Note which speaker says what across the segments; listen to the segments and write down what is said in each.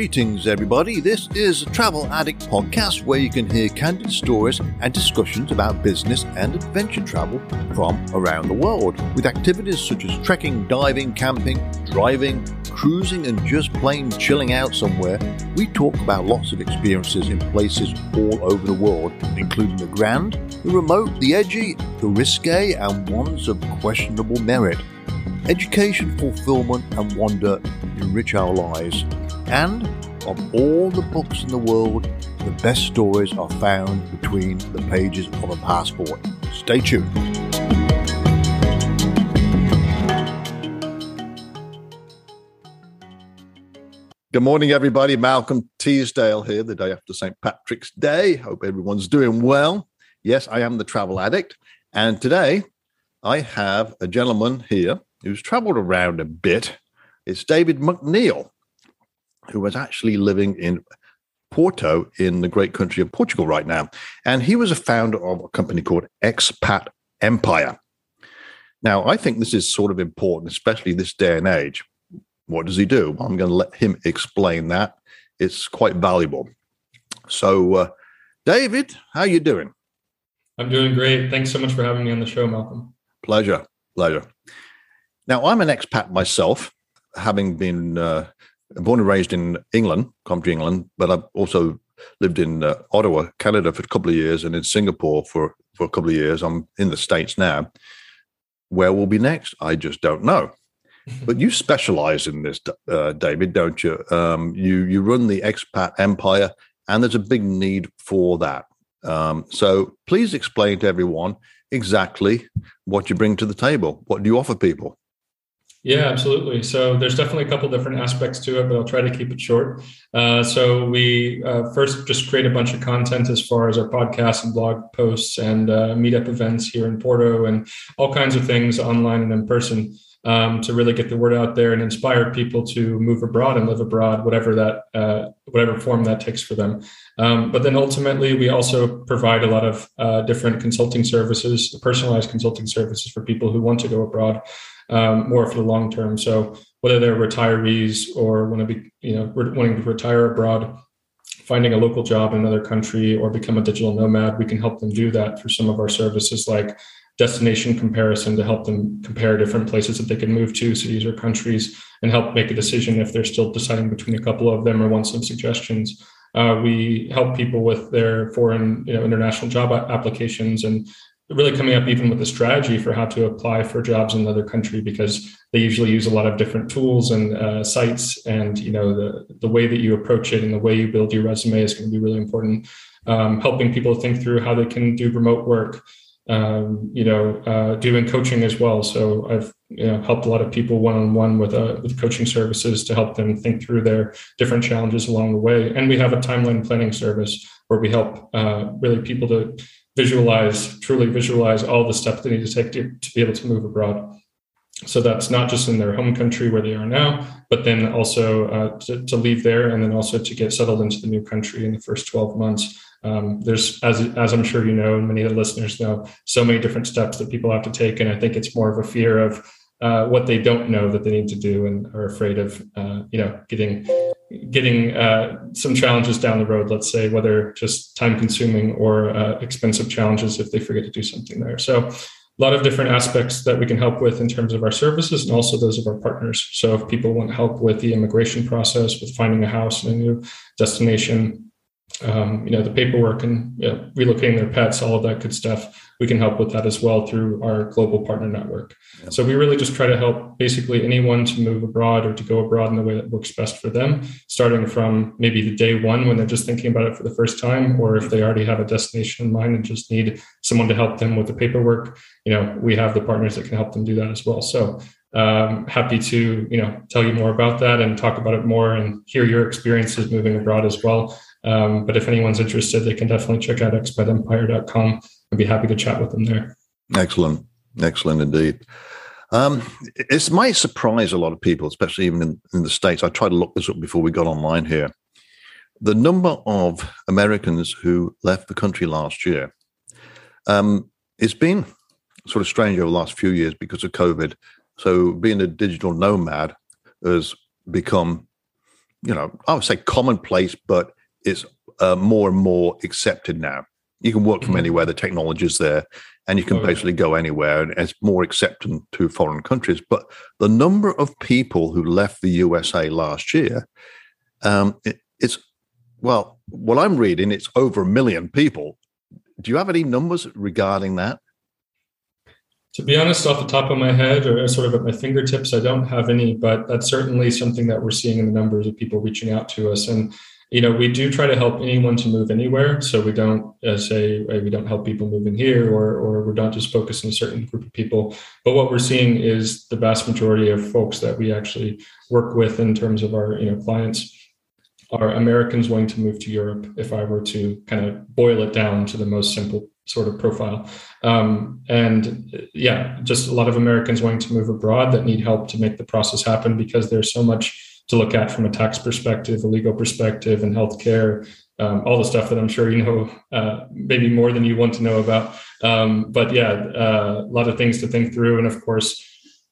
Speaker 1: Greetings, everybody. This is a Travel Addict podcast where you can hear candid stories and discussions about business and adventure travel from around the world, with activities such as trekking, diving, camping, driving, cruising, and just plain chilling out somewhere. We talk about lots of experiences in places all over the world, including the grand, the remote, the edgy, the risque, and ones of questionable merit. Education, fulfillment, and wonder enrich our lives. And of all the books in the world, the best stories are found between the pages of a passport. Stay tuned. Good morning, everybody. Malcolm Teasdale here, the day after St. Patrick's Day. Hope everyone's doing well. Yes, I am the travel addict. And today I have a gentleman here who's traveled around a bit. It's David McNeil who was actually living in Porto in the great country of Portugal right now. And he was a founder of a company called Expat Empire. Now, I think this is sort of important, especially this day and age. What does he do? I'm going to let him explain that. It's quite valuable. So, uh, David, how are you doing?
Speaker 2: I'm doing great. Thanks so much for having me on the show, Malcolm.
Speaker 1: Pleasure, pleasure. Now, I'm an expat myself, having been uh, born and raised in England, Coventry, England, but I've also lived in uh, Ottawa, Canada for a couple of years and in Singapore for, for a couple of years. I'm in the States now. Where will be next? I just don't know. but you specialize in this, uh, David, don't you? Um, you you run the expat empire, and there's a big need for that. Um, so please explain to everyone exactly what you bring to the table. What do you offer people?
Speaker 2: Yeah, absolutely. So there's definitely a couple different aspects to it, but I'll try to keep it short. Uh, so we uh, first just create a bunch of content as far as our podcasts and blog posts and uh, meetup events here in Porto and all kinds of things online and in person um, to really get the word out there and inspire people to move abroad and live abroad, whatever that uh, whatever form that takes for them. Um, but then ultimately, we also provide a lot of uh, different consulting services, personalized consulting services for people who want to go abroad um, more for the long term. So whether they're retirees or want to be, you know, wanting to retire abroad, finding a local job in another country or become a digital nomad, we can help them do that through some of our services like destination comparison to help them compare different places that they can move to, cities or countries, and help make a decision if they're still deciding between a couple of them or want some suggestions. Uh, we help people with their foreign, you know, international job applications and really coming up even with a strategy for how to apply for jobs in another country because they usually use a lot of different tools and uh, sites and you know the the way that you approach it and the way you build your resume is going to be really important. Um, helping people think through how they can do remote work um, you know uh, doing coaching as well. So i've you know helped a lot of people one-on-one with uh, with coaching services to help them think through their different challenges along the way. And we have a timeline planning service where we help uh, really people to visualize, truly visualize all the steps they need to take to, to be able to move abroad. So that's not just in their home country where they are now, but then also uh, to, to, leave there and then also to get settled into the new country in the first 12 months. Um, there's, as, as I'm sure you know, and many of the listeners know, so many different steps that people have to take. And I think it's more of a fear of uh, what they don't know that they need to do and are afraid of, uh, you know, getting getting uh, some challenges down the road, let's say, whether just time consuming or uh, expensive challenges if they forget to do something there. So, a lot of different aspects that we can help with in terms of our services and also those of our partners. So, if people want help with the immigration process, with finding a house in a new destination, um, you know, the paperwork and you know, relocating their pets, all of that good stuff. We can help with that as well through our global partner network. Yep. So we really just try to help basically anyone to move abroad or to go abroad in the way that works best for them, starting from maybe the day one when they're just thinking about it for the first time, or if they already have a destination in mind and just need someone to help them with the paperwork. You know, we have the partners that can help them do that as well. So um, happy to you know tell you more about that and talk about it more and hear your experiences moving abroad as well um, but if anyone's interested, they can definitely check out expatempire.com. I'd be happy to chat with them there.
Speaker 1: Excellent. Excellent indeed. Um, it might surprise a lot of people, especially even in, in, the States. I tried to look this up before we got online here. The number of Americans who left the country last year, um, it's been sort of strange over the last few years because of COVID. So being a digital nomad has become you know, I would say commonplace, but it's uh, more and more accepted now. You can work from mm-hmm. anywhere. The technology is there, and you can oh, basically go anywhere, and it's more accepted to foreign countries. But the number of people who left the USA last year, um, it, it's well, what I'm reading, it's over a million people. Do you have any numbers regarding that?
Speaker 2: To be honest, off the top of my head or sort of at my fingertips, I don't have any, but that's certainly something that we're seeing in the numbers of people reaching out to us. And you know, we do try to help anyone to move anywhere. So we don't uh, say we don't help people moving here, or or we're not just focused on a certain group of people. But what we're seeing is the vast majority of folks that we actually work with in terms of our you know clients are Americans wanting to move to Europe. If I were to kind of boil it down to the most simple sort of profile, um, and yeah, just a lot of Americans wanting to move abroad that need help to make the process happen because there's so much to look at from a tax perspective, a legal perspective, and healthcare, um, all the stuff that I'm sure you know, uh, maybe more than you want to know about. Um, but yeah, uh, a lot of things to think through. And of course,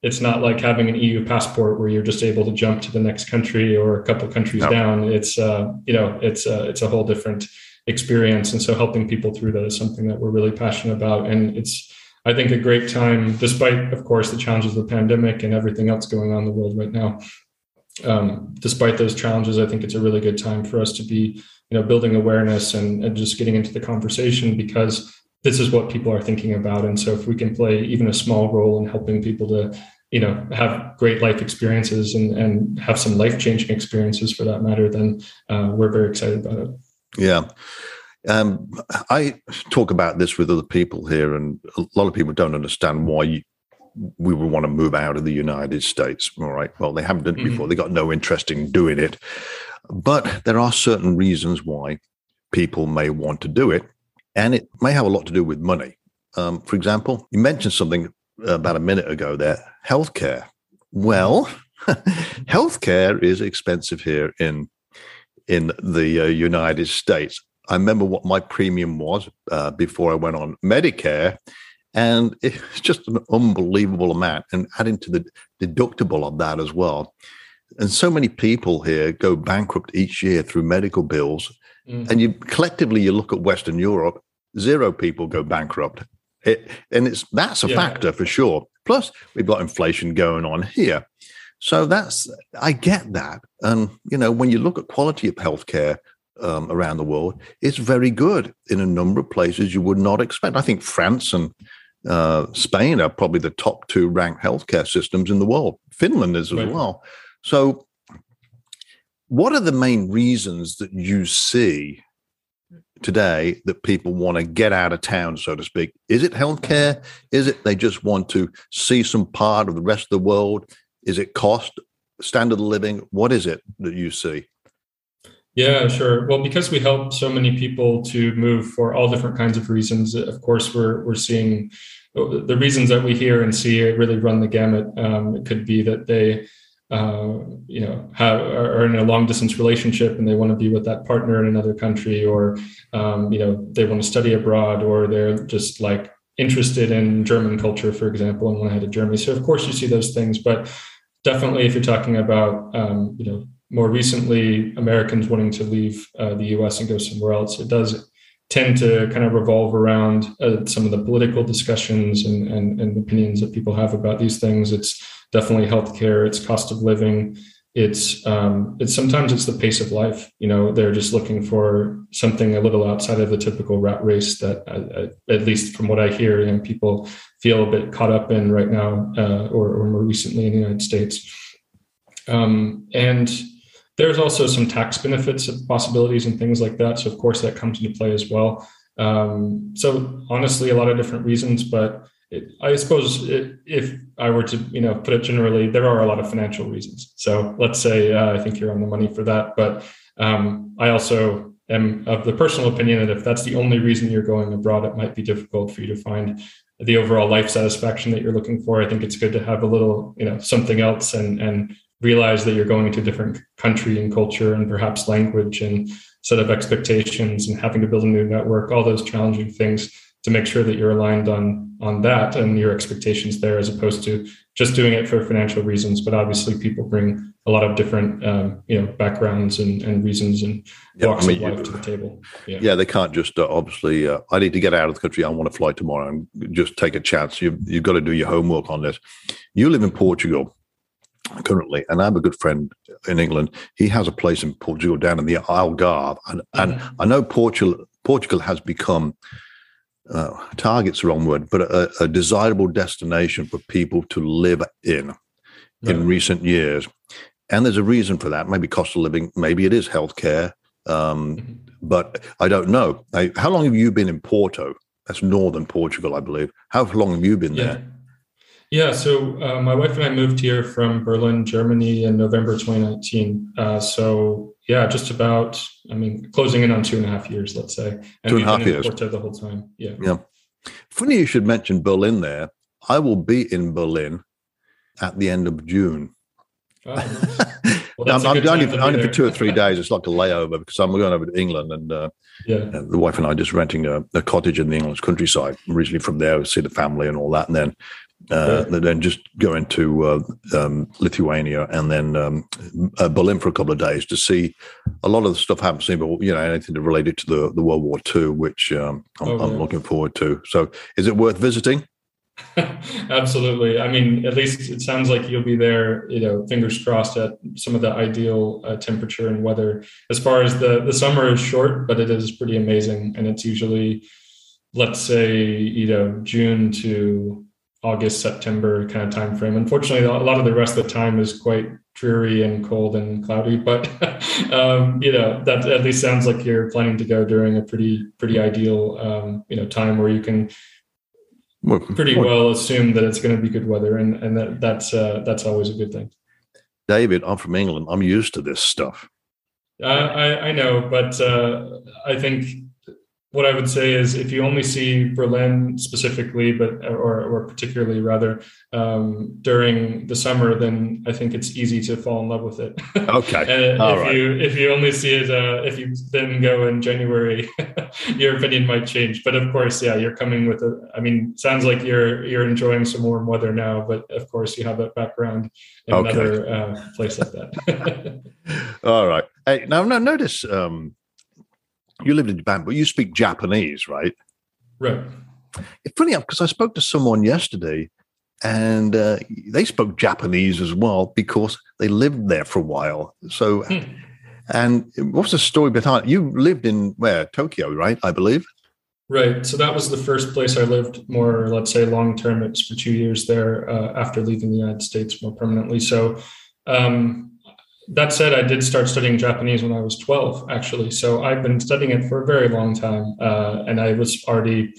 Speaker 2: it's not like having an EU passport where you're just able to jump to the next country or a couple countries no. down. It's uh, you know, it's uh, it's a whole different experience. And so, helping people through that is something that we're really passionate about. And it's I think a great time, despite of course the challenges of the pandemic and everything else going on in the world right now um, despite those challenges, I think it's a really good time for us to be, you know, building awareness and, and just getting into the conversation because this is what people are thinking about. And so, if we can play even a small role in helping people to, you know, have great life experiences and, and have some life changing experiences for that matter, then uh, we're very excited about it.
Speaker 1: Yeah. Um, I talk about this with other people here, and a lot of people don't understand why you, we would want to move out of the United States. All right. Well, they haven't done it mm-hmm. before. They got no interest in doing it. But there are certain reasons why people may want to do it. And it may have a lot to do with money. Um, for example, you mentioned something about a minute ago there healthcare. Well, healthcare is expensive here in in the uh, United States. I remember what my premium was uh, before I went on Medicare, and it's just an unbelievable amount. And adding to the deductible of that as well. And so many people here go bankrupt each year through medical bills. Mm-hmm. And you collectively, you look at Western Europe, zero people go bankrupt. It, and it's that's a yeah. factor for sure. Plus, we've got inflation going on here. So that's I get that. And you know, when you look at quality of healthcare um, around the world, it's very good in a number of places you would not expect. I think France and uh, Spain are probably the top two ranked healthcare systems in the world. Finland is as right. well. So, what are the main reasons that you see today that people want to get out of town, so to speak? Is it healthcare? Is it they just want to see some part of the rest of the world? Is it cost, standard of living? What is it that you see?
Speaker 2: Yeah, sure. Well, because we help so many people to move for all different kinds of reasons, of course, we're we're seeing the reasons that we hear and see really run the gamut. Um, it could be that they, uh, you know, have, are in a long distance relationship and they want to be with that partner in another country, or um, you know, they want to study abroad, or they're just like interested in German culture, for example, and want to head to Germany. So of course you see those things, but definitely if you're talking about, um, you know more recently Americans wanting to leave uh, the US and go somewhere else. It does tend to kind of revolve around uh, some of the political discussions and, and, and, opinions that people have about these things. It's definitely healthcare, it's cost of living. It's um, it's sometimes it's the pace of life. You know, they're just looking for something a little outside of the typical rat race that, uh, uh at least from what I hear, know, people feel a bit caught up in right now, uh, or, or more recently in the United States. Um, and there's also some tax benefits possibilities and things like that. So of course that comes into play as well. Um, so honestly, a lot of different reasons, but it, I suppose it, if I were to, you know, put it generally, there are a lot of financial reasons. So let's say uh, I think you're on the money for that, but um, I also am of the personal opinion that if that's the only reason you're going abroad, it might be difficult for you to find the overall life satisfaction that you're looking for. I think it's good to have a little, you know, something else and and realize that you're going to a different country and culture and perhaps language and set of expectations and having to build a new network, all those challenging things to make sure that you're aligned on on that and your expectations there as opposed to just doing it for financial reasons. But obviously people bring a lot of different um, you know backgrounds and, and reasons and walks I mean, of life to the table.
Speaker 1: Yeah, yeah they can't just uh, obviously uh, i need to get out of the country. I want to fly tomorrow and just take a chance. You've, you've got to do your homework on this. You live in portugal currently, and I have a good friend in England. He has a place in Portugal down in the Algarve, and, and mm-hmm. I know Portugal Portugal has become uh, target's the wrong word, but a, a, desirable destination for people to live in right. in recent years. And there's a reason for that. Maybe cost of living, maybe it is healthcare, um, mm-hmm. but I don't know. I, how long have you been in Porto? That's northern Portugal, I believe. How long have you been yeah. there?
Speaker 2: Yeah, so uh, my wife and I moved here from Berlin, Germany in November 2019. Uh, so yeah, just about, I mean, closing in on two and a half years, let's say.
Speaker 1: And two and a half years.
Speaker 2: Porto the whole time. Yeah.
Speaker 1: Yeah. Funny you should mention Berlin there. I will be in Berlin at the end of June. Oh, well, I'm, I'm only, for, only for two or three days. It's like a layover because I'm going over to England and uh, yeah. the wife and I are just renting a, a, cottage in the English countryside. Originally from there, we see the family and all that. And then uh, then just go into uh, um, Lithuania and then um, uh, Berlin for a couple of days to see a lot of the stuff happens. But you know, anything related to the, the World War II, which um, I'm, oh, I'm, looking forward to. So, is it worth visiting?
Speaker 2: Absolutely. I mean, at least it sounds like you'll be there. You know, fingers crossed at some of the ideal uh, temperature and weather. As far as the the summer is short, but it is pretty amazing, and it's usually, let's say, you know, June to August, September kind of time frame. Unfortunately, a lot of the rest of the time is quite dreary and cold and cloudy. But um, you know that at least sounds like you're planning to go during a pretty pretty ideal um, you know time where you can pretty well assume that it's going to be good weather, and and that, that's uh, that's always a good thing.
Speaker 1: David, I'm from England. I'm used to this stuff.
Speaker 2: Uh, I, I know, but uh, I think what I would say is if you only see Berlin specifically, but or, or particularly rather um, during the summer, then I think it's easy to fall in love with it.
Speaker 1: Okay.
Speaker 2: if right. you if you only see it uh, if you then go in January, your opinion might change. But of course, yeah, you're coming with a. I mean, sounds like you're you're enjoying some warm weather now, but of course you have that background in okay. another uh, place like that.
Speaker 1: All right. Hey, now, now notice. Um, you lived in Japan, but you speak Japanese, right?
Speaker 2: Right.
Speaker 1: It's funny because I spoke to someone yesterday and uh, they spoke Japanese as well because they lived there for a while. So, hmm. and what's the story behind You lived in where? Tokyo, right? I believe.
Speaker 2: Right. So that was the first place I lived more, let's say, long term. It's for two years there uh, after leaving the United States more permanently. So, um, that said, I did start studying Japanese when I was 12, actually. So I've been studying it for a very long time. Uh, and I was already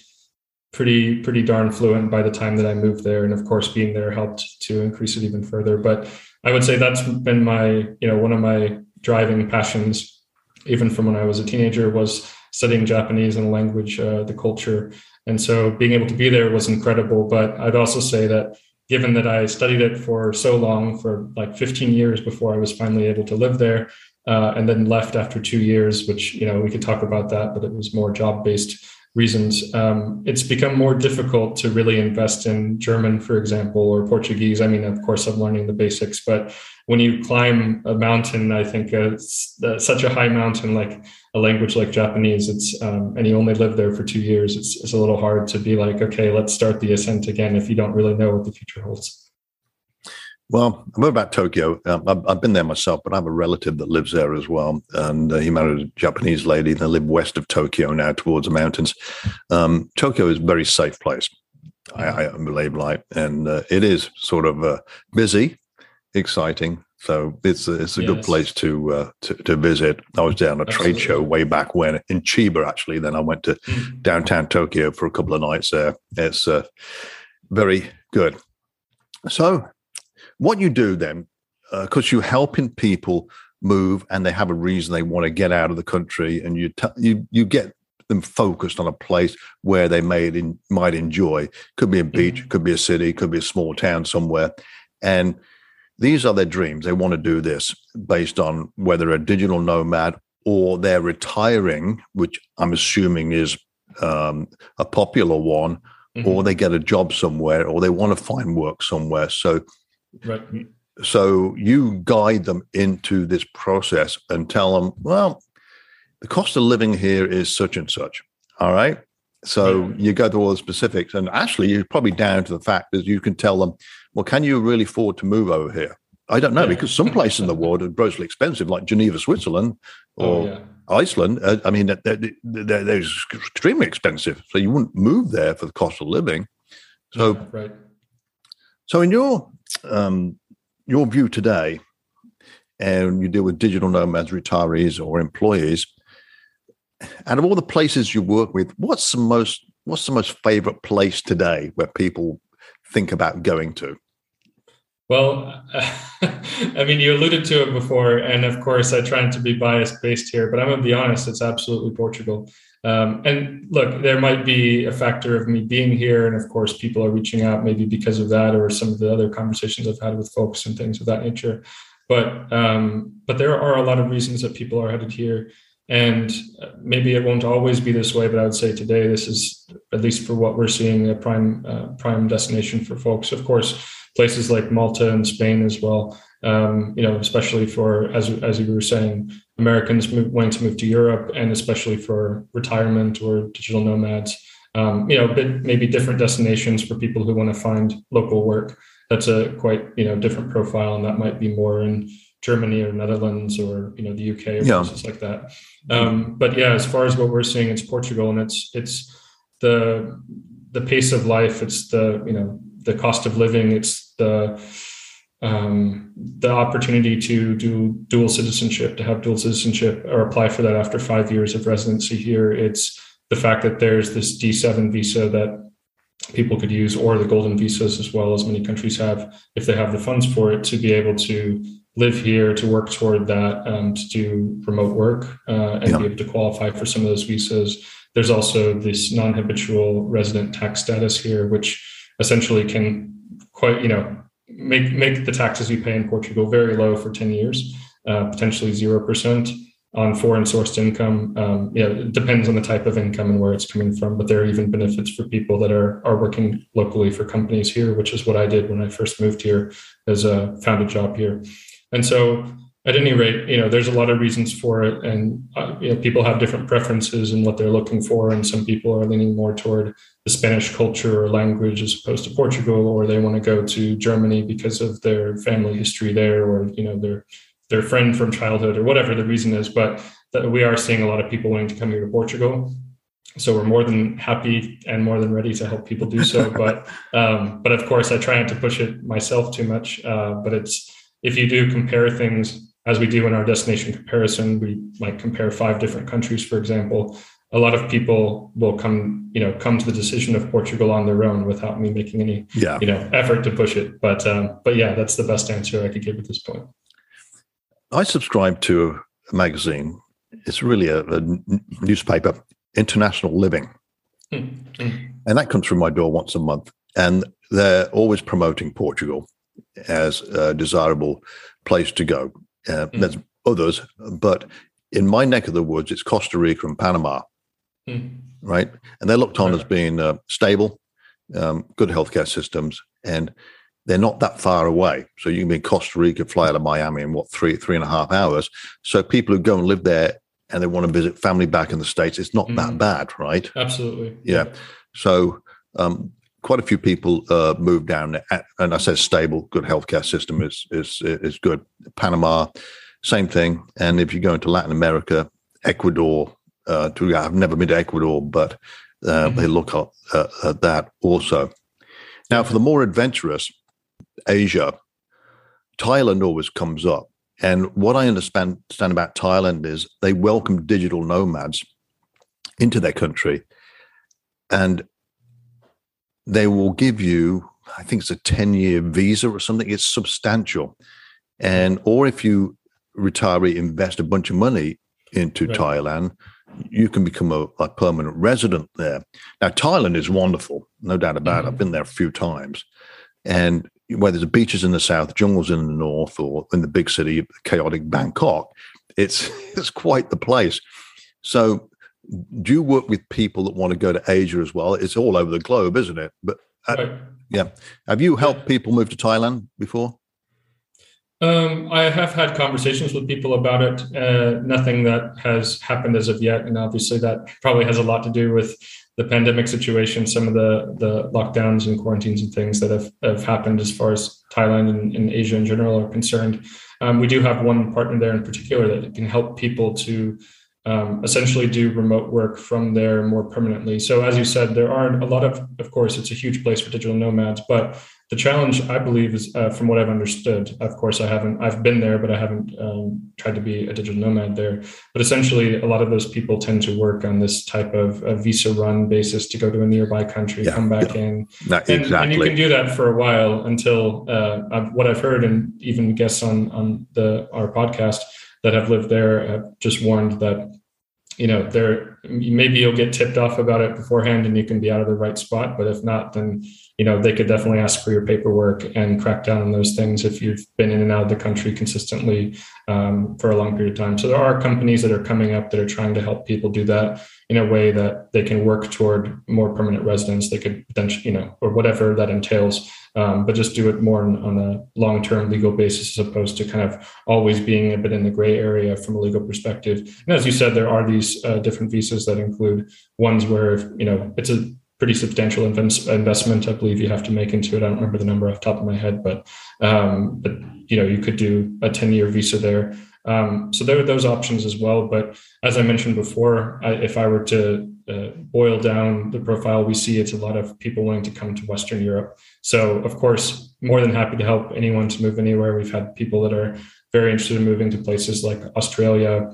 Speaker 2: pretty, pretty darn fluent by the time that I moved there. And of course, being there helped to increase it even further. But I would say that's been my, you know, one of my driving passions, even from when I was a teenager, was studying Japanese and language, uh, the culture. And so being able to be there was incredible. But I'd also say that given that I studied it for so long, for like 15 years before I was finally able to live there, uh, and then left after two years, which, you know, we could talk about that, but it was more job based reasons. Um, it's become more difficult to really invest in German, for example, or Portuguese. I mean, of course, I'm learning the basics, but when you climb a mountain, I think uh, uh, such a high mountain like a language like Japanese, it's um, and you only live there for two years, it's, it's a little hard to be like, okay, let's start the ascent again if you don't really know what the future holds.
Speaker 1: Well, about Tokyo, um, I've, I've, been there myself, but I have a relative that lives there as well. And uh, he married a Japanese lady. They live west of Tokyo now towards the mountains. Um, Tokyo is a very safe place, I, I believe, like, and uh, it is sort of uh, busy, exciting. So it's a, it's a yes. good place to, uh, to, to visit. I was down a Absolutely. trade show way back when in Chiba, actually. Then I went to mm. downtown Tokyo for a couple of nights there. It's uh, very good. So what you do then, because uh, you're helping people move and they have a reason they want to get out of the country, and you t- you you get them focused on a place where they may in, might enjoy. Could be a beach, mm-hmm. could be a city, could be a small town somewhere, and these are their dreams. They want to do this based on whether a digital nomad or they're retiring, which I'm assuming is um, a popular one, mm-hmm. or they get a job somewhere, or they want to find work somewhere. So,
Speaker 2: right.
Speaker 1: so you guide them into this process and tell them, well, the cost of living here is such and such. All right. So yeah. you go through all the specifics, and actually, you're probably down to the fact that you can tell them, well, can you really afford to move over here? I don't know, yeah. because some places in the world are grossly expensive, like Geneva, Switzerland, oh, or oh, yeah. Iceland. Uh, I mean, they're, they're, they're, extremely expensive. So you wouldn't move there for the cost of living. So,
Speaker 2: right.
Speaker 1: So, in your um, your view today, and you deal with digital nomads, retirees, or employees, out of all the places you work with, what's the most what's the most favorite place today where people think about going to?
Speaker 2: Well, I mean, you alluded to it before, and of course, I try to be bias based here, but I'm gonna be honest, it's absolutely Portugal. Um, and look, there might be a factor of me being here, and of course, people are reaching out maybe because of that, or some of the other conversations I've had with folks and things of that nature. But um, but there are a lot of reasons that people are headed here. And maybe it won't always be this way, but I would say today this is at least for what we're seeing a prime uh, prime destination for folks. Of course, places like Malta and Spain as well. Um, you know, especially for as as you were saying, Americans move, wanting to move to Europe, and especially for retirement or digital nomads. Um, you know, bit, maybe different destinations for people who want to find local work. That's a quite you know different profile, and that might be more in Germany or Netherlands or you know the UK or yeah. places like that. Um, but yeah, as far as what we're seeing, it's Portugal, and it's it's the the pace of life. It's the you know the cost of living. It's the um, the opportunity to do dual citizenship, to have dual citizenship, or apply for that after five years of residency here. It's the fact that there's this D7 visa that people could use, or the golden visas as well as many countries have, if they have the funds for it, to be able to live here to work toward that um, to do remote work uh, and yeah. be able to qualify for some of those visas. There's also this non-habitual resident tax status here, which essentially can quite you know make make the taxes you pay in Portugal very low for 10 years, uh, potentially zero percent on foreign sourced income. Um, yeah, it depends on the type of income and where it's coming from, but there are even benefits for people that are are working locally for companies here, which is what I did when I first moved here as a found a job here. And so, at any rate, you know, there's a lot of reasons for it, and uh, you know, people have different preferences in what they're looking for, and some people are leaning more toward the Spanish culture or language as opposed to Portugal, or they want to go to Germany because of their family history there, or you know, their their friend from childhood, or whatever the reason is. But we are seeing a lot of people wanting to come here to Portugal so we're more than happy and more than ready to help people do so but um, but of course i try not to push it myself too much uh, but it's if you do compare things as we do in our destination comparison, we might compare five different countries, for example. A lot of people will come, you know, come to the decision of Portugal on their own without me making any, yeah. you know, effort to push it. But, um, but yeah, that's the best answer I could give at this point.
Speaker 1: I subscribe to a magazine. It's really a, a newspaper, International Living, mm-hmm. and that comes through my door once a month. And they're always promoting Portugal as a desirable place to go. Uh, mm. There's others, but in my neck of the woods, it's Costa Rica and Panama, mm. right? And they're looked on as being uh, stable, um, good healthcare systems, and they're not that far away. So you can be in Costa Rica, fly out of Miami in what three three and a half hours. So people who go and live there and they want to visit family back in the states, it's not mm. that bad, right?
Speaker 2: Absolutely.
Speaker 1: Yeah. So um, quite a few people uh, moved down there, and I said stable, good healthcare system is is is good. Panama, same thing. And if you go into Latin America, Ecuador, uh, to, I've never been to Ecuador, but uh, mm-hmm. they look at, uh, at that also. Now, for the more adventurous, Asia, Thailand always comes up. And what I understand, understand about Thailand is they welcome digital nomads into their country. And they will give you, I think it's a 10 year visa or something. It's substantial. And, or if you retiree invest a bunch of money into right. Thailand, you can become a, a, permanent resident there. Now, Thailand is wonderful, no doubt about mm-hmm. it. I've been there a few times. And whether it's beaches in the south, jungles in the north, or in the big city, chaotic Bangkok, it's it's quite the place. So do you work with people that want to go to Asia as well? It's all over the globe, isn't it? But uh, right. yeah, have you helped people move to Thailand before?
Speaker 2: Um, I have had conversations with people about it. Uh, nothing that has happened as of yet, and obviously that probably has a lot to do with the pandemic situation, some of the the lockdowns and quarantines and things that have, have happened as far as Thailand and, and Asia in general are concerned. Um, we do have one partner there in particular that can help people to um, essentially do remote work from there more permanently. So, as you said, there are a lot of, of course, it's a huge place for digital nomads, but the challenge, I believe, is uh, from what I've understood. Of course, I haven't, I've been there, but I haven't um, tried to be a digital nomad there. But essentially, a lot of those people tend to work on this type of visa run basis to go to a nearby country, yeah, come back yeah. in,
Speaker 1: Not
Speaker 2: and,
Speaker 1: exactly.
Speaker 2: and you can do that for a while until uh, I've, what I've heard, and even guests on on the our podcast that have lived there have just warned that you know there maybe you'll get tipped off about it beforehand and you can be out of the right spot but if not then you know they could definitely ask for your paperwork and crack down on those things if you've been in and out of the country consistently um, for a long period of time. So there are companies that are coming up that are trying to help people do that in a way that they can work toward more permanent residence they could potentially you know or whatever that entails um, but just do it more on, a long-term legal basis as opposed to kind of always being a bit in the gray area from a legal perspective. And as you said, there are these uh, different visas that include ones where you know it's a pretty substantial investment. I believe you have to make into it. I don't remember the number off the top of my head, but um, but you know you could do a ten-year visa there. Um, so there are those options as well. But as I mentioned before, I, if I were to uh, boil down the profile we see, it's a lot of people wanting to come to Western Europe. So, of course, more than happy to help anyone to move anywhere. We've had people that are very interested in moving to places like Australia,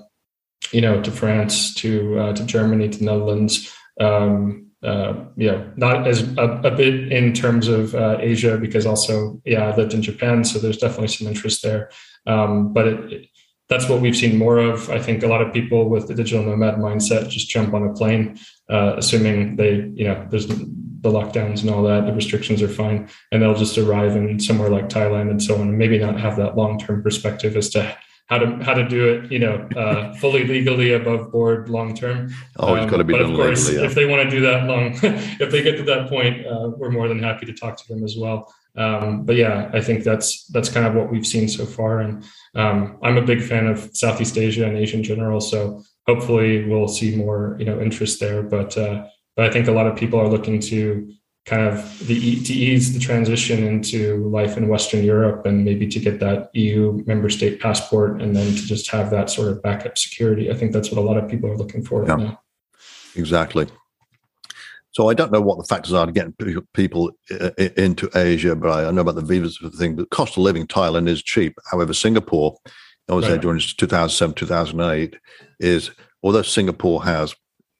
Speaker 2: you know, to France, to uh, to Germany, to Netherlands. Um, uh, you know, not as a, a, bit in terms of uh, Asia because also, yeah, I lived in Japan, so there's definitely some interest there. Um, but it, it, that's what we've seen more of. I think a lot of people with the digital nomad mindset just jump on a plane, uh, assuming they, you know, there's the lockdowns and all that, the restrictions are fine, and they'll just arrive in somewhere like Thailand and so on, and maybe not have that long term perspective as to how to how to do it, you know, uh, fully legally above board long term.
Speaker 1: Oh, it's um, got to be
Speaker 2: but
Speaker 1: done
Speaker 2: of course,
Speaker 1: legally, yeah.
Speaker 2: if they want to do that long, if they get to that point, uh, we're more than happy to talk to them as well. Um, but yeah, I think that's that's kind of what we've seen so far, and um, I'm a big fan of Southeast Asia and Asia in general. So hopefully, we'll see more you know interest there. But uh, but I think a lot of people are looking to kind of the to ease the transition into life in Western Europe and maybe to get that EU member state passport and then to just have that sort of backup security. I think that's what a lot of people are looking for yeah, now.
Speaker 1: Exactly. So I don't know what the factors are to get people into Asia, but I know about the visa thing. But cost of living Thailand is cheap. However, Singapore, I was right. there during 2007, 2008, is although Singapore has,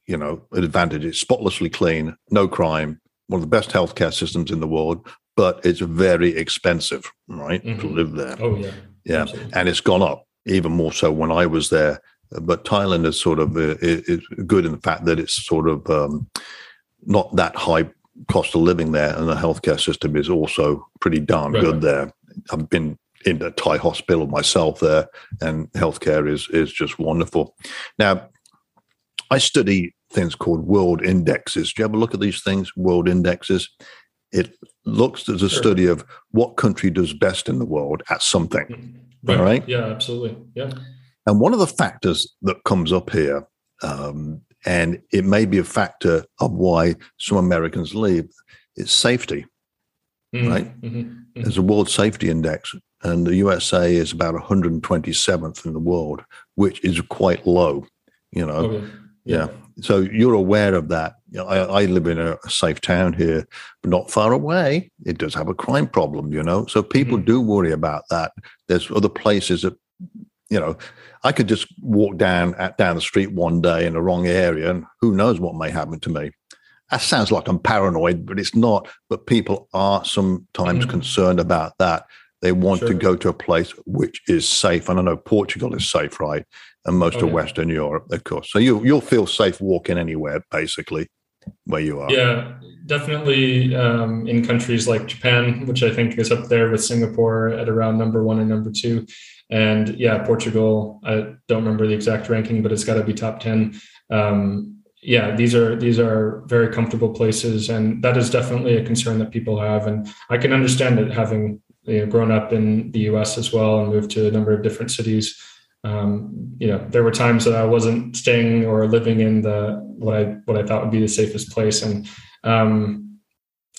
Speaker 1: you know, an advantage, it's spotlessly clean, no crime, one of the best healthcare systems in the world, but it's very expensive, right, mm-hmm. to live there.
Speaker 2: Oh yeah,
Speaker 1: yeah, Absolutely. and it's gone up even more so when I was there. But Thailand is sort of uh, is good in the fact that it's sort of um, not that high cost of living there, and the healthcare system is also pretty darn right. good there. I've been in a Thai hospital myself there, and healthcare is is just wonderful. Now, I study things called world indexes. Do you ever look at these things, world indexes? It looks as a sure. study of what country does best in the world at something.
Speaker 2: Mm-hmm. Right.
Speaker 1: right?
Speaker 2: Yeah, absolutely. Yeah.
Speaker 1: And one of the factors that comes up here um, and it may be a factor of why some Americans leave. It's safety, mm-hmm. right? Mm-hmm. Mm-hmm. There's a World Safety Index, and the USA is about 127th in the world, which is quite low. You know, oh, yeah. yeah. So you're aware of that. You know, I, I, live in a, safe town here, but not far away. It does have a crime problem, you know. So people mm-hmm. do worry about that. There's other places that you know, I could just walk down at, down the street one day in the wrong area, and who knows what may happen to me. That sounds like I'm paranoid, but it's not. But people are sometimes mm-hmm. concerned about that. They want sure. to go to a place which is safe, and I know Portugal is safe, right? And most oh, of yeah. Western Europe, of course. So you you'll feel safe walking anywhere, basically, where you are.
Speaker 2: Yeah, definitely. Um, in countries like Japan, which I think is up there with Singapore at around number one and number two and yeah, Portugal, I don't remember the exact ranking, but it's got to be top 10. Um, yeah, these are these are very comfortable places, and that is definitely a concern that people have. And I can understand it, having you know, grown up in the U.S. as well and moved to a number of different cities. Um, you know, there were times that I wasn't staying or living in the what I what I thought would be the safest place, and um,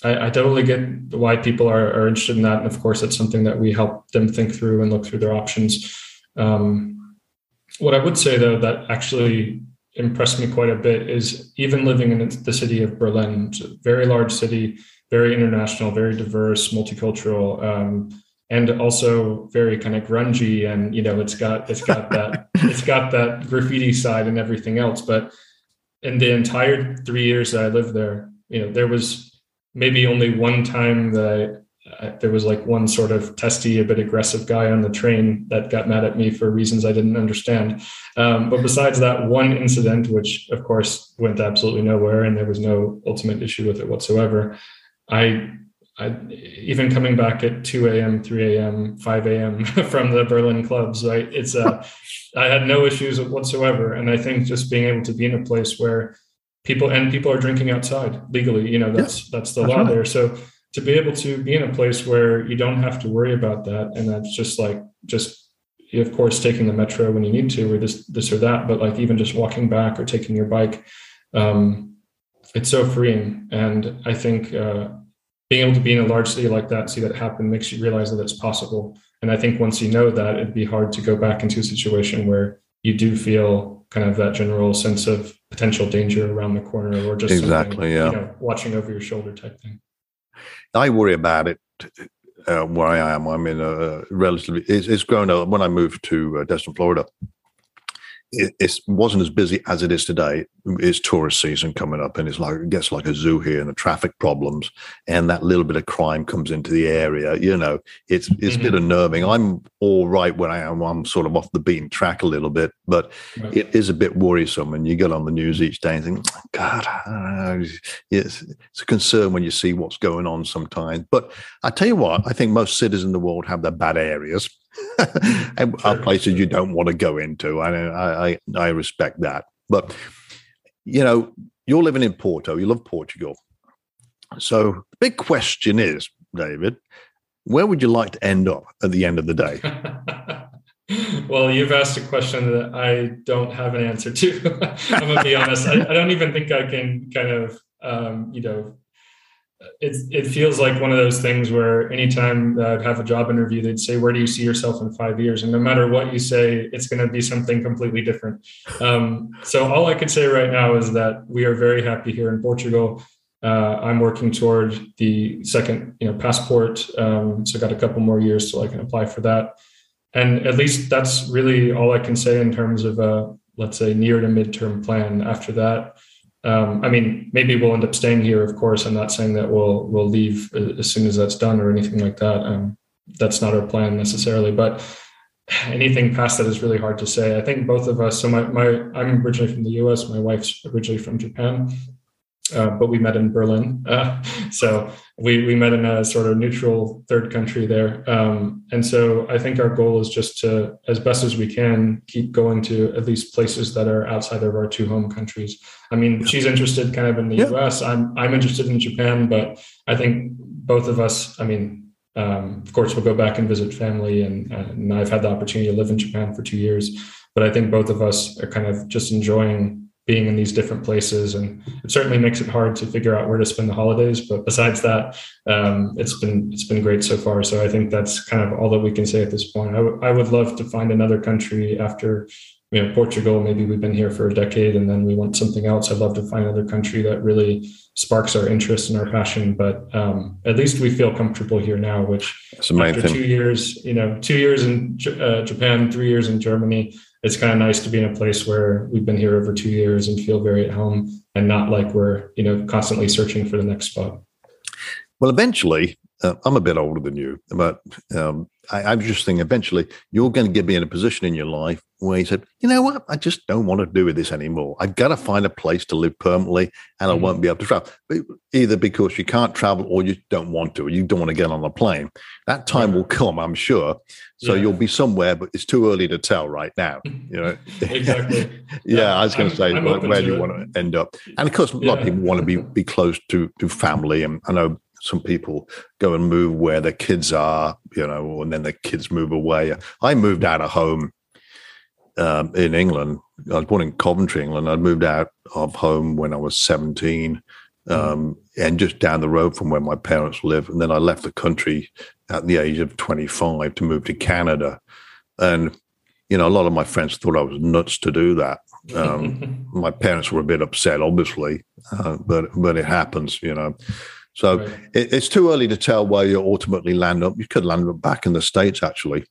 Speaker 2: I, I, totally get why people are, are, interested in that. And of course, it's something that we help them think through and look through their options. Um, what I would say, though, that actually impressed me quite a bit is even living in the city of Berlin, it's a very large city, very international, very diverse, multicultural, um, and also very kind of grungy. And you know, it's got it's got that it's got that graffiti side and everything else. But in the entire three years that I lived there, you know, there was maybe only one time that I, there was like one sort of testy, a bit aggressive guy on the train that got mad at me for reasons I didn't understand. Um, but besides that one incident, which of course went absolutely nowhere, and there was no ultimate issue with it whatsoever, I, I even coming back at 2 a.m., 3 a.m., 5 a.m. from the Berlin clubs, right? It's uh, I had no issues whatsoever, and I think just being able to be in a place where people and people are drinking outside legally, you know, that's that's the that's law right. there. So to be able to be in a place where you don't have to worry about that, and that's just like just of course taking the metro when you need to or this this or that but like even just walking back or taking your bike um, it's so freeing and i think uh, being able to be in a large city like that, see that happen, makes you realize that it's possible. And I think once you know that, it'd be hard to go back into a situation where you do feel kind of that general sense of potential danger around the corner or just
Speaker 1: exactly, yeah. You know,
Speaker 2: watching over your shoulder type thing.
Speaker 1: I worry about it uh, where I am. I'm in a relatively, it's, it's grown up. When I moved to uh, Destin, Florida, it, it, wasn't as busy as it is today. It's tourist season coming up, and it's like it gets like a zoo here, and the traffic problems and that little bit of crime comes into the area. You know, it's it's mm-hmm. a bit mm-hmm. unnerving. I'm all right when I am. I'm sort of off the beaten track a little bit, but right. it is a bit worrisome. And you get on the news each day and think, God, it's, it's a concern when you see what's going on sometimes. But I tell you what, I think most cities in the world have their bad areas. are places you don't want to go into. I, I I respect that, but you know, you're living in Porto. You love Portugal. So the big question is, David, where would you like to end up at the end of the day?
Speaker 2: well, you've asked a question that I don't have an answer to. I'm gonna be honest. I, I, don't even think I can kind of, um, you know, it, it feels like one of those things where anytime I'd have a job interview, they'd say, Where do you see yourself in five years? And no matter what you say, it's going to be something completely different. Um, so, all I could say right now is that we are very happy here in Portugal. Uh, I'm working toward the second you know, passport. Um, so, got a couple more years till I can apply for that. And at least that's really all I can say in terms of let's say, near to midterm plan. After that, um, I mean, maybe we'll end up staying here. Of course, I'm not saying that we'll we'll leave as soon as that's done or anything like that. Um, that's not our plan necessarily, but anything past that is really hard to say. I think both of us. So my my I'm originally from the U.S. My wife's originally from Japan, uh, but we met in Berlin. Uh, so we we met in a sort of neutral third country there. Um, and so I think our goal is just to, as best as we can, keep going to at least places that are outside of our two home countries. I mean, she's interested kind of in the yeah. U.S. I'm I'm interested in Japan, but I think both of us. I mean. Um, of course, we'll go back and visit family, and, and I've had the opportunity to live in Japan for two years. But I think both of us are kind of just enjoying being in these different places and it certainly makes it hard to figure out where to spend the holidays but besides that um, it's been it's been great so far. So i think that's kind of all that we can say at this point. I, w- I would love to find another country after you know portugal. Maybe we've been here for a decade and then we want something else. I'd love to find another country that really sparks our interest and our passion but um, at least we feel comfortable here now which after two years you know two years in J- uh, japan three years in germany it's kind of nice to be in a place where we've been here over two years and feel very at home and not like we're you know constantly searching for the next spot.
Speaker 1: Well eventually uh, I'm a bit older than you, but um, I, was just thinking eventually you're going to get me in a position in your life where he said, you know what, I just don't want to do with this anymore. I've got to find a place to live permanently and I mm-hmm. won't be able to travel. Either because you can't travel or you don't want to, or you don't want to get on a plane. That time will come, I'm sure. So yeah. you'll be somewhere, but it's too early to tell right now. You know,
Speaker 2: exactly.
Speaker 1: yeah, yeah, I was going to say, where, where do you it. want to end up? And of course, a lot of people want to be be close to to family, and I know some people go and move where their kids are, you know, and then their kids move away. I moved out of home um, in England. I was born in Coventry, England. I moved out of home when I was 17 um, and just down the road from where my parents live. And then I left the country at the age of 25 to move to Canada. And, you know, a lot of my friends thought I was nuts to do that. Um, my parents were a bit upset, obviously, uh, but but it happens, you know. So right. it, it's too early to tell where you ultimately land up. You could land up back in the states, actually.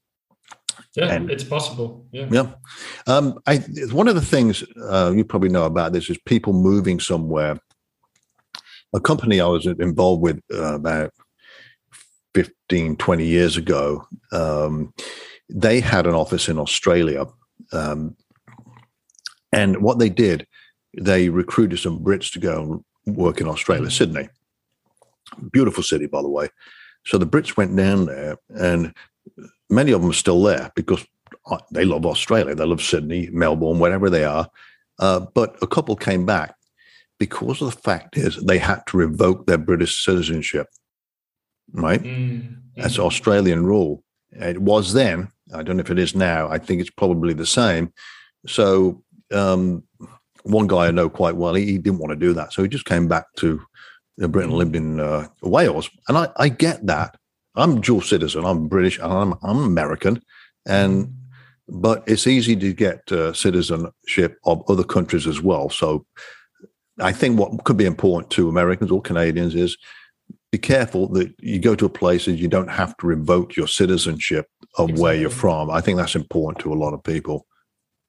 Speaker 2: Yeah, and, it's possible. Yeah.
Speaker 1: Yeah. Um, I, one of the things uh, you probably know about this is people moving somewhere. A company I was involved with uh, about 15, 20 years ago, um, they had an office in Australia. Um, and what they did, they recruited some Brits to go and work in Australia, mm-hmm. Sydney. Beautiful city, by the way. So the Brits went down there, and many of them are still there because uh, they love Australia. They love Sydney, Melbourne, wherever they are. Uh, but a couple came back because of the fact is they had to revoke their British citizenship. Right? Mm-hmm. That's Australian rule. It was then. I don't know if it is now. I think it's probably the same. So um, one guy I know quite well, he, he, didn't want to do that. So he just came back to Britain, lived in uh, Wales, and I, I get that. I'm dual citizen. I'm British and I'm, I'm American, and but it's easy to get uh, citizenship of other countries as well. So I think what could be important to Americans or Canadians is be careful that you go to a place and you don't have to revoke your citizenship of exactly. where you're from. I think that's important to a lot of people.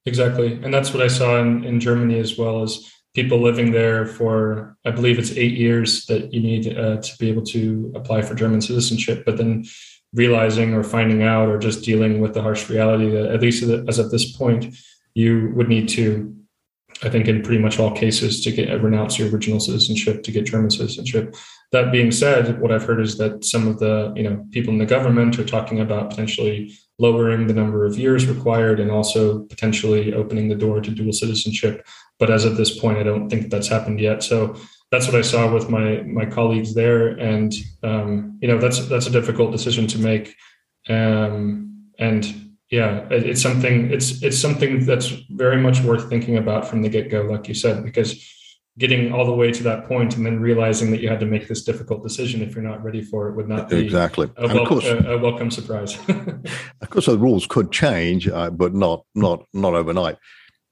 Speaker 2: Exactly, and that's what I saw in, in Germany as well as people living there for I believe it's eight years that you need uh, to be able to apply for German citizenship, but then realizing or finding out or just dealing with the harsh reality that at least as at this point you would need to I think in pretty much all cases to get renounce your original citizenship to get German citizenship. That being said, what I've heard is that some of the you know people in the government are talking about potentially lowering the number of years required and also potentially opening the door to dual citizenship. But as of this point, I don't think that's happened yet. So that's what I saw with my my colleagues there, and um, you know that's that's a difficult decision to make. Um, and yeah, it, it's something it's it's something that's very much worth thinking about from the get go, like you said, because getting all the way to that point and then realizing that you had to make this difficult decision if you're not ready for it would not be
Speaker 1: exactly
Speaker 2: a, wel- course, a, a welcome surprise.
Speaker 1: of course, the rules could change, uh, but not not not overnight.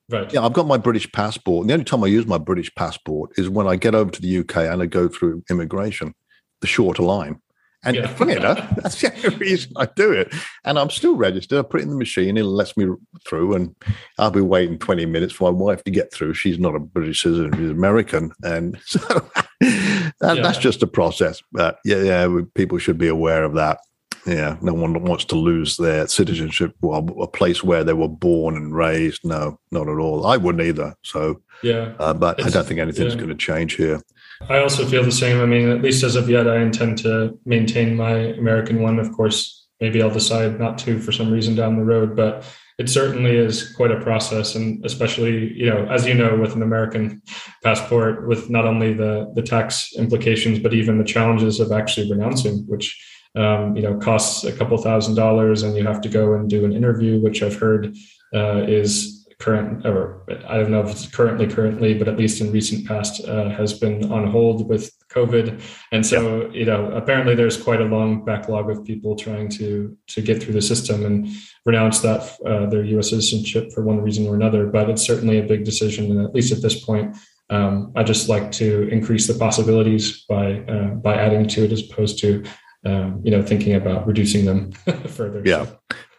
Speaker 2: Right.
Speaker 1: Yeah, I've got my British passport. And the only time I use my British passport is when I get over to the UK and I go through immigration, the shorter line. And yeah. funny enough, that's the only reason I do it. And I'm still registered. I put it in the machine, it lets me through, and I'll be waiting 20 minutes for my wife to get through. She's not a British citizen, she's American. And so that, yeah. that's just a process. But yeah, yeah, people should be aware of that. Yeah, no one wants to lose their citizenship, well, a place where they were born and raised. No, not at all. I wouldn't either. So,
Speaker 2: yeah,
Speaker 1: uh, but I don't think anything's yeah. going to change here.
Speaker 2: I also feel the same. I mean, at least as of yet, I intend to maintain my American one. Of course, maybe I'll decide not to for some reason down the road, but it certainly is quite a process. And especially, you know, as you know, with an American passport, with not only the the tax implications, but even the challenges of actually renouncing, which um, you know costs a couple thousand dollars, and you have to go and do an interview, which I've heard uh, is current or I don't know if it's currently currently, but at least in recent past uh, has been on hold with COVID. And so, you know, apparently there's quite a long backlog of people trying to to get through the system and renounce that uh, their U.S. citizenship for one reason or another. But it's certainly a big decision, and at least at this point. Um, I just like to increase the possibilities by uh, by adding to it as opposed to um, you know thinking about reducing them further.
Speaker 1: Yeah,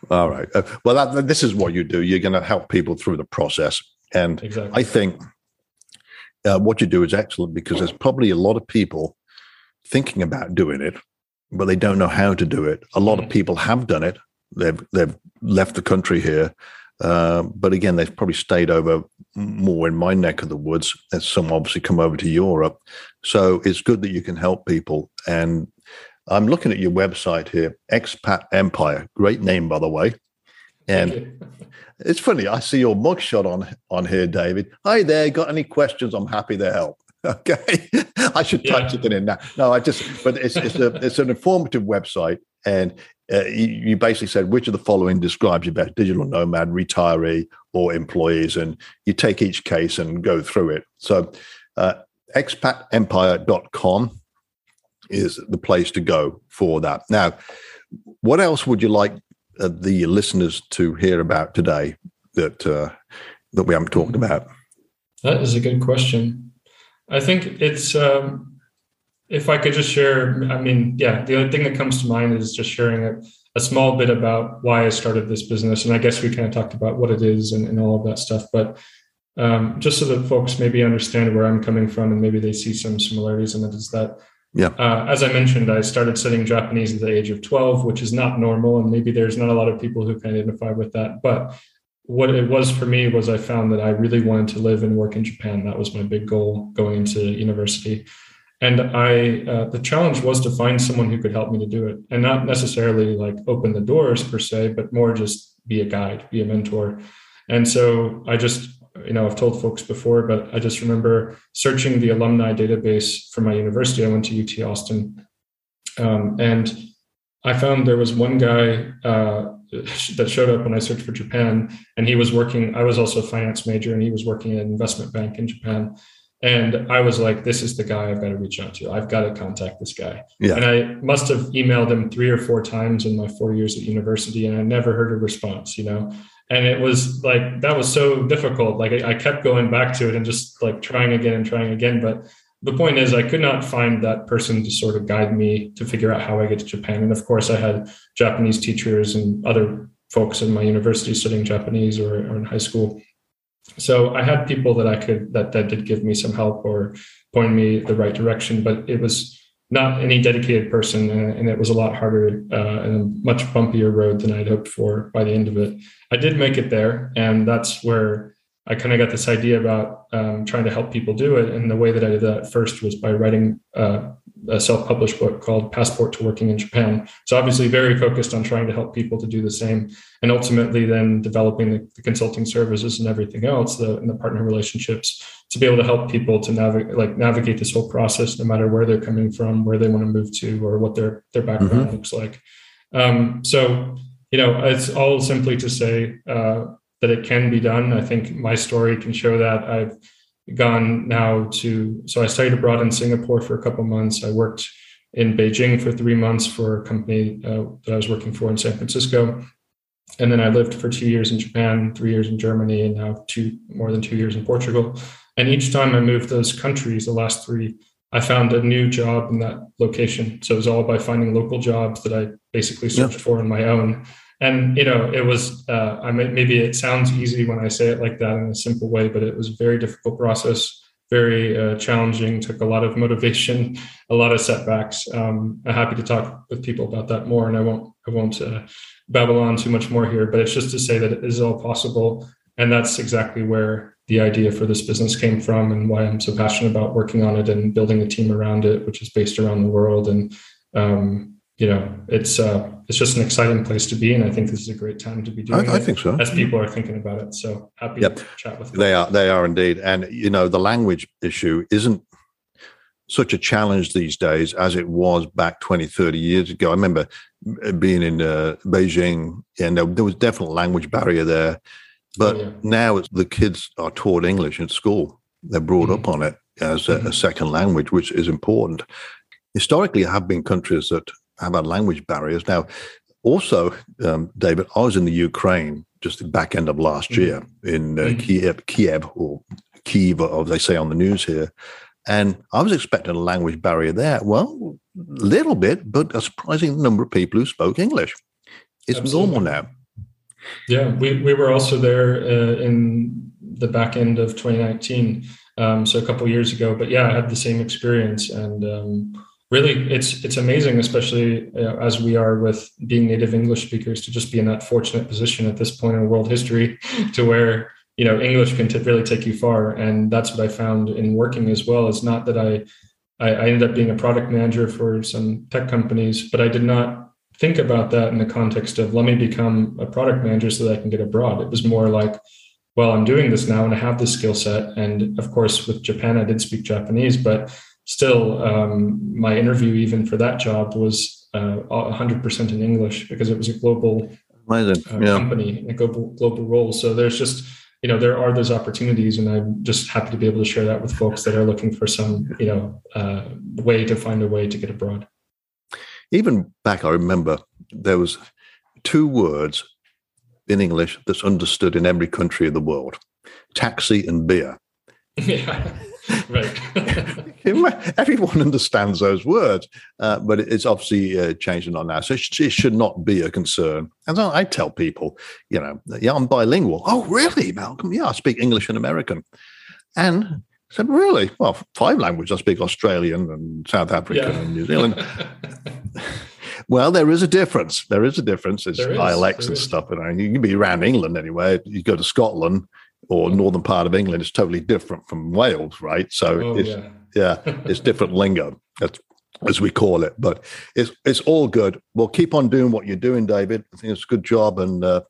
Speaker 1: all right. Uh, well, that, this is what you do. You're going to help people through the process, and exactly. I think uh, what you do is excellent because there's probably a lot of people thinking about doing it, but they don't know how to do it. A lot of
Speaker 2: Mhm.
Speaker 1: people have done it. They've they've left the country here, uh, but again, they've probably stayed over more in my neck of the woods. And some obviously come over to Europe. So it's good that you can help people. And I'm looking at your website here, Expat Empire. Great name, by the way. And it's funny. I see your mugshot on on here, David. Hi there. Got any questions? I'm happy to help. Okay, I should type
Speaker 2: Yeah.
Speaker 1: something in now. No, I just. But it's it's a it's an informative website, and uh, you, you basically said which of the following describes you best: digital nomad, retiree, or employees, and you take each case and go through it. So, uh, expatempire.com is the place to go for that. Now, what else would you like uh, the listeners to hear about today that uh, that we haven't talked about?
Speaker 2: That is a good question. I think it's um, if I could just share. I mean, yeah, the only thing that comes to mind is just sharing a, a small bit about why I started this business, and I guess we kind of talked about what it is and, and all of that stuff. But um, just so that folks maybe understand where I'm coming from, and maybe they see some similarities in it, is that
Speaker 1: Yeah.
Speaker 2: uh, as I mentioned, I started studying Japanese at the age of 12, which is not normal, and maybe there's not a lot of people who can identify with that, but what it was for me was I found that I really wanted to live and work in Japan. That was my big goal going into university. And I, uh, the challenge was to find someone who could help me to do it, and not necessarily like open the doors per se, but more just be a guide, be a mentor. And so I just, you know, I've told folks before, but I just remember searching the alumni database for my university. I went to UT Austin, um, and I found there was one guy uh, that showed up when I searched for Japan, and he was working. I was also a finance major, and he was working at an investment bank in Japan. And I was like, "This is the guy I've got to reach out to. I've got to contact this guy."
Speaker 1: Yeah.
Speaker 2: And I must have emailed him three or four times in my four years at university, and I never heard a response. You know, and it was like that was so difficult. Like I, I kept going back to it and just like trying again and trying again, but the point is i could not find that person to sort of guide me to figure out how i get to japan. And of course i had japanese teachers and other folks in my university studying japanese or, or in high school. So i had people that i could that that did give me some help or point me the right direction. But it was not any dedicated person and, and it was a lot harder uh, and a much bumpier road than i'd hoped for by the end of it i did make it there and that's where I kind of got this idea about um, trying to help people do it. And the way that I did that first was by writing uh, a self published book called Passport to Working in Japan. So, obviously, very focused on trying to help people to do the same. And ultimately, then developing the, the consulting services and everything else, the, and the partner relationships to be able to help people to navigate like navigate this whole process, no matter where they're coming from, where they want to move to, or what their, their background
Speaker 1: Mhm.
Speaker 2: looks like. Um, so, you know, it's all simply to say, uh, that it can be done. I think my story can show that. I've gone now to, so I studied abroad in Singapore for a couple months. I worked in Beijing for three months for a company uh, that I was working for in San Francisco. And then I lived for two years in Japan, three years in Germany, and now two more than two years in Portugal. And each time I moved those countries, the last three, I found a new job in that location. So it was all by finding local jobs that I basically searched for on my own and you know it was uh, i mean maybe it sounds easy when i say it like that in a simple way but it was a very difficult process very uh, challenging took a lot of motivation a lot of setbacks. Um, i'm happy to talk with people about that more and i won't i won't uh, babble on too much more here but it's just to say that it is all possible and that's exactly where the idea for this business came from and why i'm so passionate about working on it and building a team around it which is based around the world and um, you know it's uh, it's just an exciting place to be and i think this is a great time to be doing
Speaker 1: I, I think so.
Speaker 2: as people are thinking about it so happy
Speaker 1: Yep.
Speaker 2: to chat with you.
Speaker 1: They are, they are indeed. And, you know, the language issue isn't such a challenge these days as it was back 20, 30 years ago. I remember being in uh, Beijing and there, was definitely a language barrier there. But
Speaker 2: Oh, yeah.
Speaker 1: now it's, the kids are taught English in school. They're brought up on it as a, a
Speaker 2: Mhm.
Speaker 1: second language, which is important. Historically, there have been countries that have about language barriers. Now, also, um, David, I was in the Ukraine just the back end of last
Speaker 2: Mhm.
Speaker 1: year in uh,
Speaker 2: Mhm.
Speaker 1: Kiev, Kiev or Kiev, as they say on the news here. And I was expecting a language barrier there. Well, a little bit, but a surprising number of people who spoke English. It's
Speaker 2: Absolutely.
Speaker 1: normal now.
Speaker 2: Yeah, we, we were also there uh, in the back end of 2019, um, so a couple years ago. But yeah, I had the same experience, and um, really it's it's amazing especially uh, as we are with being native english speakers to just be in that fortunate position at this point in world history to where you know english can t- really take you far. And that's what i found in working as well. It's not that I, I i ended up being a product manager for some tech companies but i did not think about that in the context of let me become a product manager so that i can get abroad. It was more like well i'm doing this now and i have this skill set. And of course with japan i did speak japanese but still, um, my interview even for that job was uh, 100% in English because it was a global uh, yeah. company, a global global role. So there's just you know there are those opportunities, and I'm just happy to be able to share that with folks that are looking for some you know uh, way to find a way to get abroad.
Speaker 1: Even back, I remember there was two words in English that's understood in every country of the world: taxi and beer.
Speaker 2: Yeah right.
Speaker 1: Everyone understands those words, uh, but it's obviously uh, changing on now. So it, sh- it, should not be a concern. And I tell people, you know, yeah, I'm bilingual. Oh, really, Malcolm? Yeah, I speak English and American. And I said, really? Well, five languages. I speak Australian and South African yeah. and New Zealand. well, there is a difference. There is a difference. It's dialects and stuff. And you can be around England anyway. You go to Scotland or northern part of England is totally different from Wales, right? So oh, it's yeah, yeah it's different lingo. As we call it, but it's it's all good. Well, keep on doing what you're doing, David. I think it's a good job, and uh,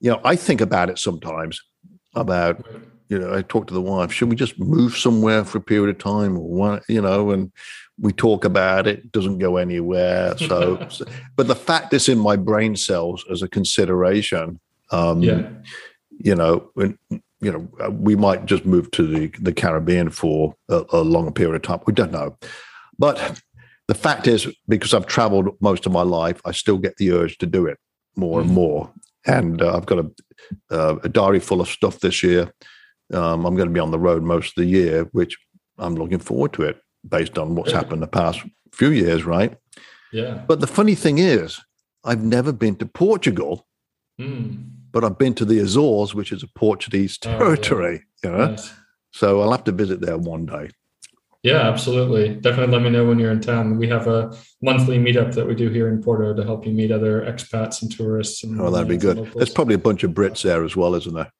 Speaker 1: you know, I think about it sometimes about you know, I talk to the wife. Should we just move somewhere for a period of time, or what? You know, and we talk about it. Doesn't go anywhere. So, but the fact is in my brain cells as a consideration. Um, yeah you know, when, you know, uh, we might just move to the, the Caribbean for a, a longer period of time. We don't know. But the fact is, because I've traveled most of my life, I still get the urge to do it more and mm-hmm. more. And uh, I've got a, uh, a, diary full of stuff this year. Um, I'm going to be on the road most of the year, which I'm looking forward to it based on what's happened the past few years, right?
Speaker 2: Yeah.
Speaker 1: But the funny thing is, I've never been to Portugal.
Speaker 2: Mm
Speaker 1: but I've been to the Azores, which is a Portuguese territory. Oh, yeah. You know, nice. so I'll have to visit there one day.
Speaker 2: Yeah, absolutely. Definitely let me know when you're in town. We have a monthly meetup that we do here in Porto to help you meet other expats and tourists. And
Speaker 1: oh, that'd be good. There's probably a bunch of Brits there as well, isn't there?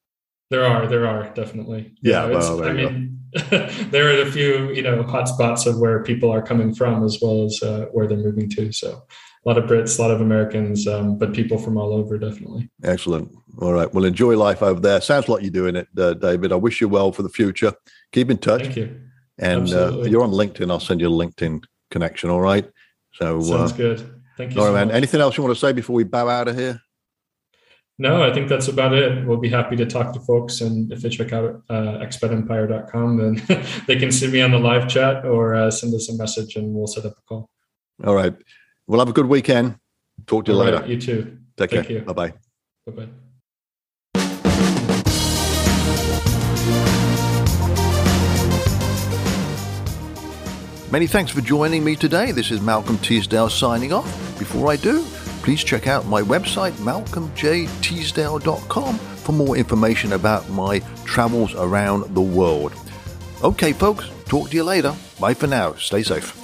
Speaker 2: There are, there are definitely.
Speaker 1: Yeah, yeah well,
Speaker 2: I mean, there are a few, you know, hotspots of where people are coming from as well as uh, where they're moving to. So a lot of Brits, a lot of Americans, um, but people from all over, definitely.
Speaker 1: Excellent. All right. Well, enjoy life over there. Sounds like you're doing it, uh, David. I wish you well for the future. Keep in touch.
Speaker 2: Thank you.
Speaker 1: And uh, you're on LinkedIn. I'll send you a LinkedIn connection. All right. So
Speaker 2: sounds uh, good. Thank you.
Speaker 1: All right, so man. Much. Anything else you want to say before we bow out of here?
Speaker 2: No, I think that's about it. We'll be happy to talk to folks. And if they check out uh, expatempire.com, then they can see me on the live chat or uh, send us a message and we'll set up a call.
Speaker 1: All right. Well, have a good weekend. Talk to you All later. Right,
Speaker 2: you too.
Speaker 1: Take Thank care. Bye bye.
Speaker 2: Bye bye.
Speaker 1: Many thanks for joining me today. This is Malcolm Teasdale signing off. Before I do, please check out my website, malcolmjteasdale.com, for more information about my travels around the world. Okay, folks, talk to you later. Bye for now. Stay safe.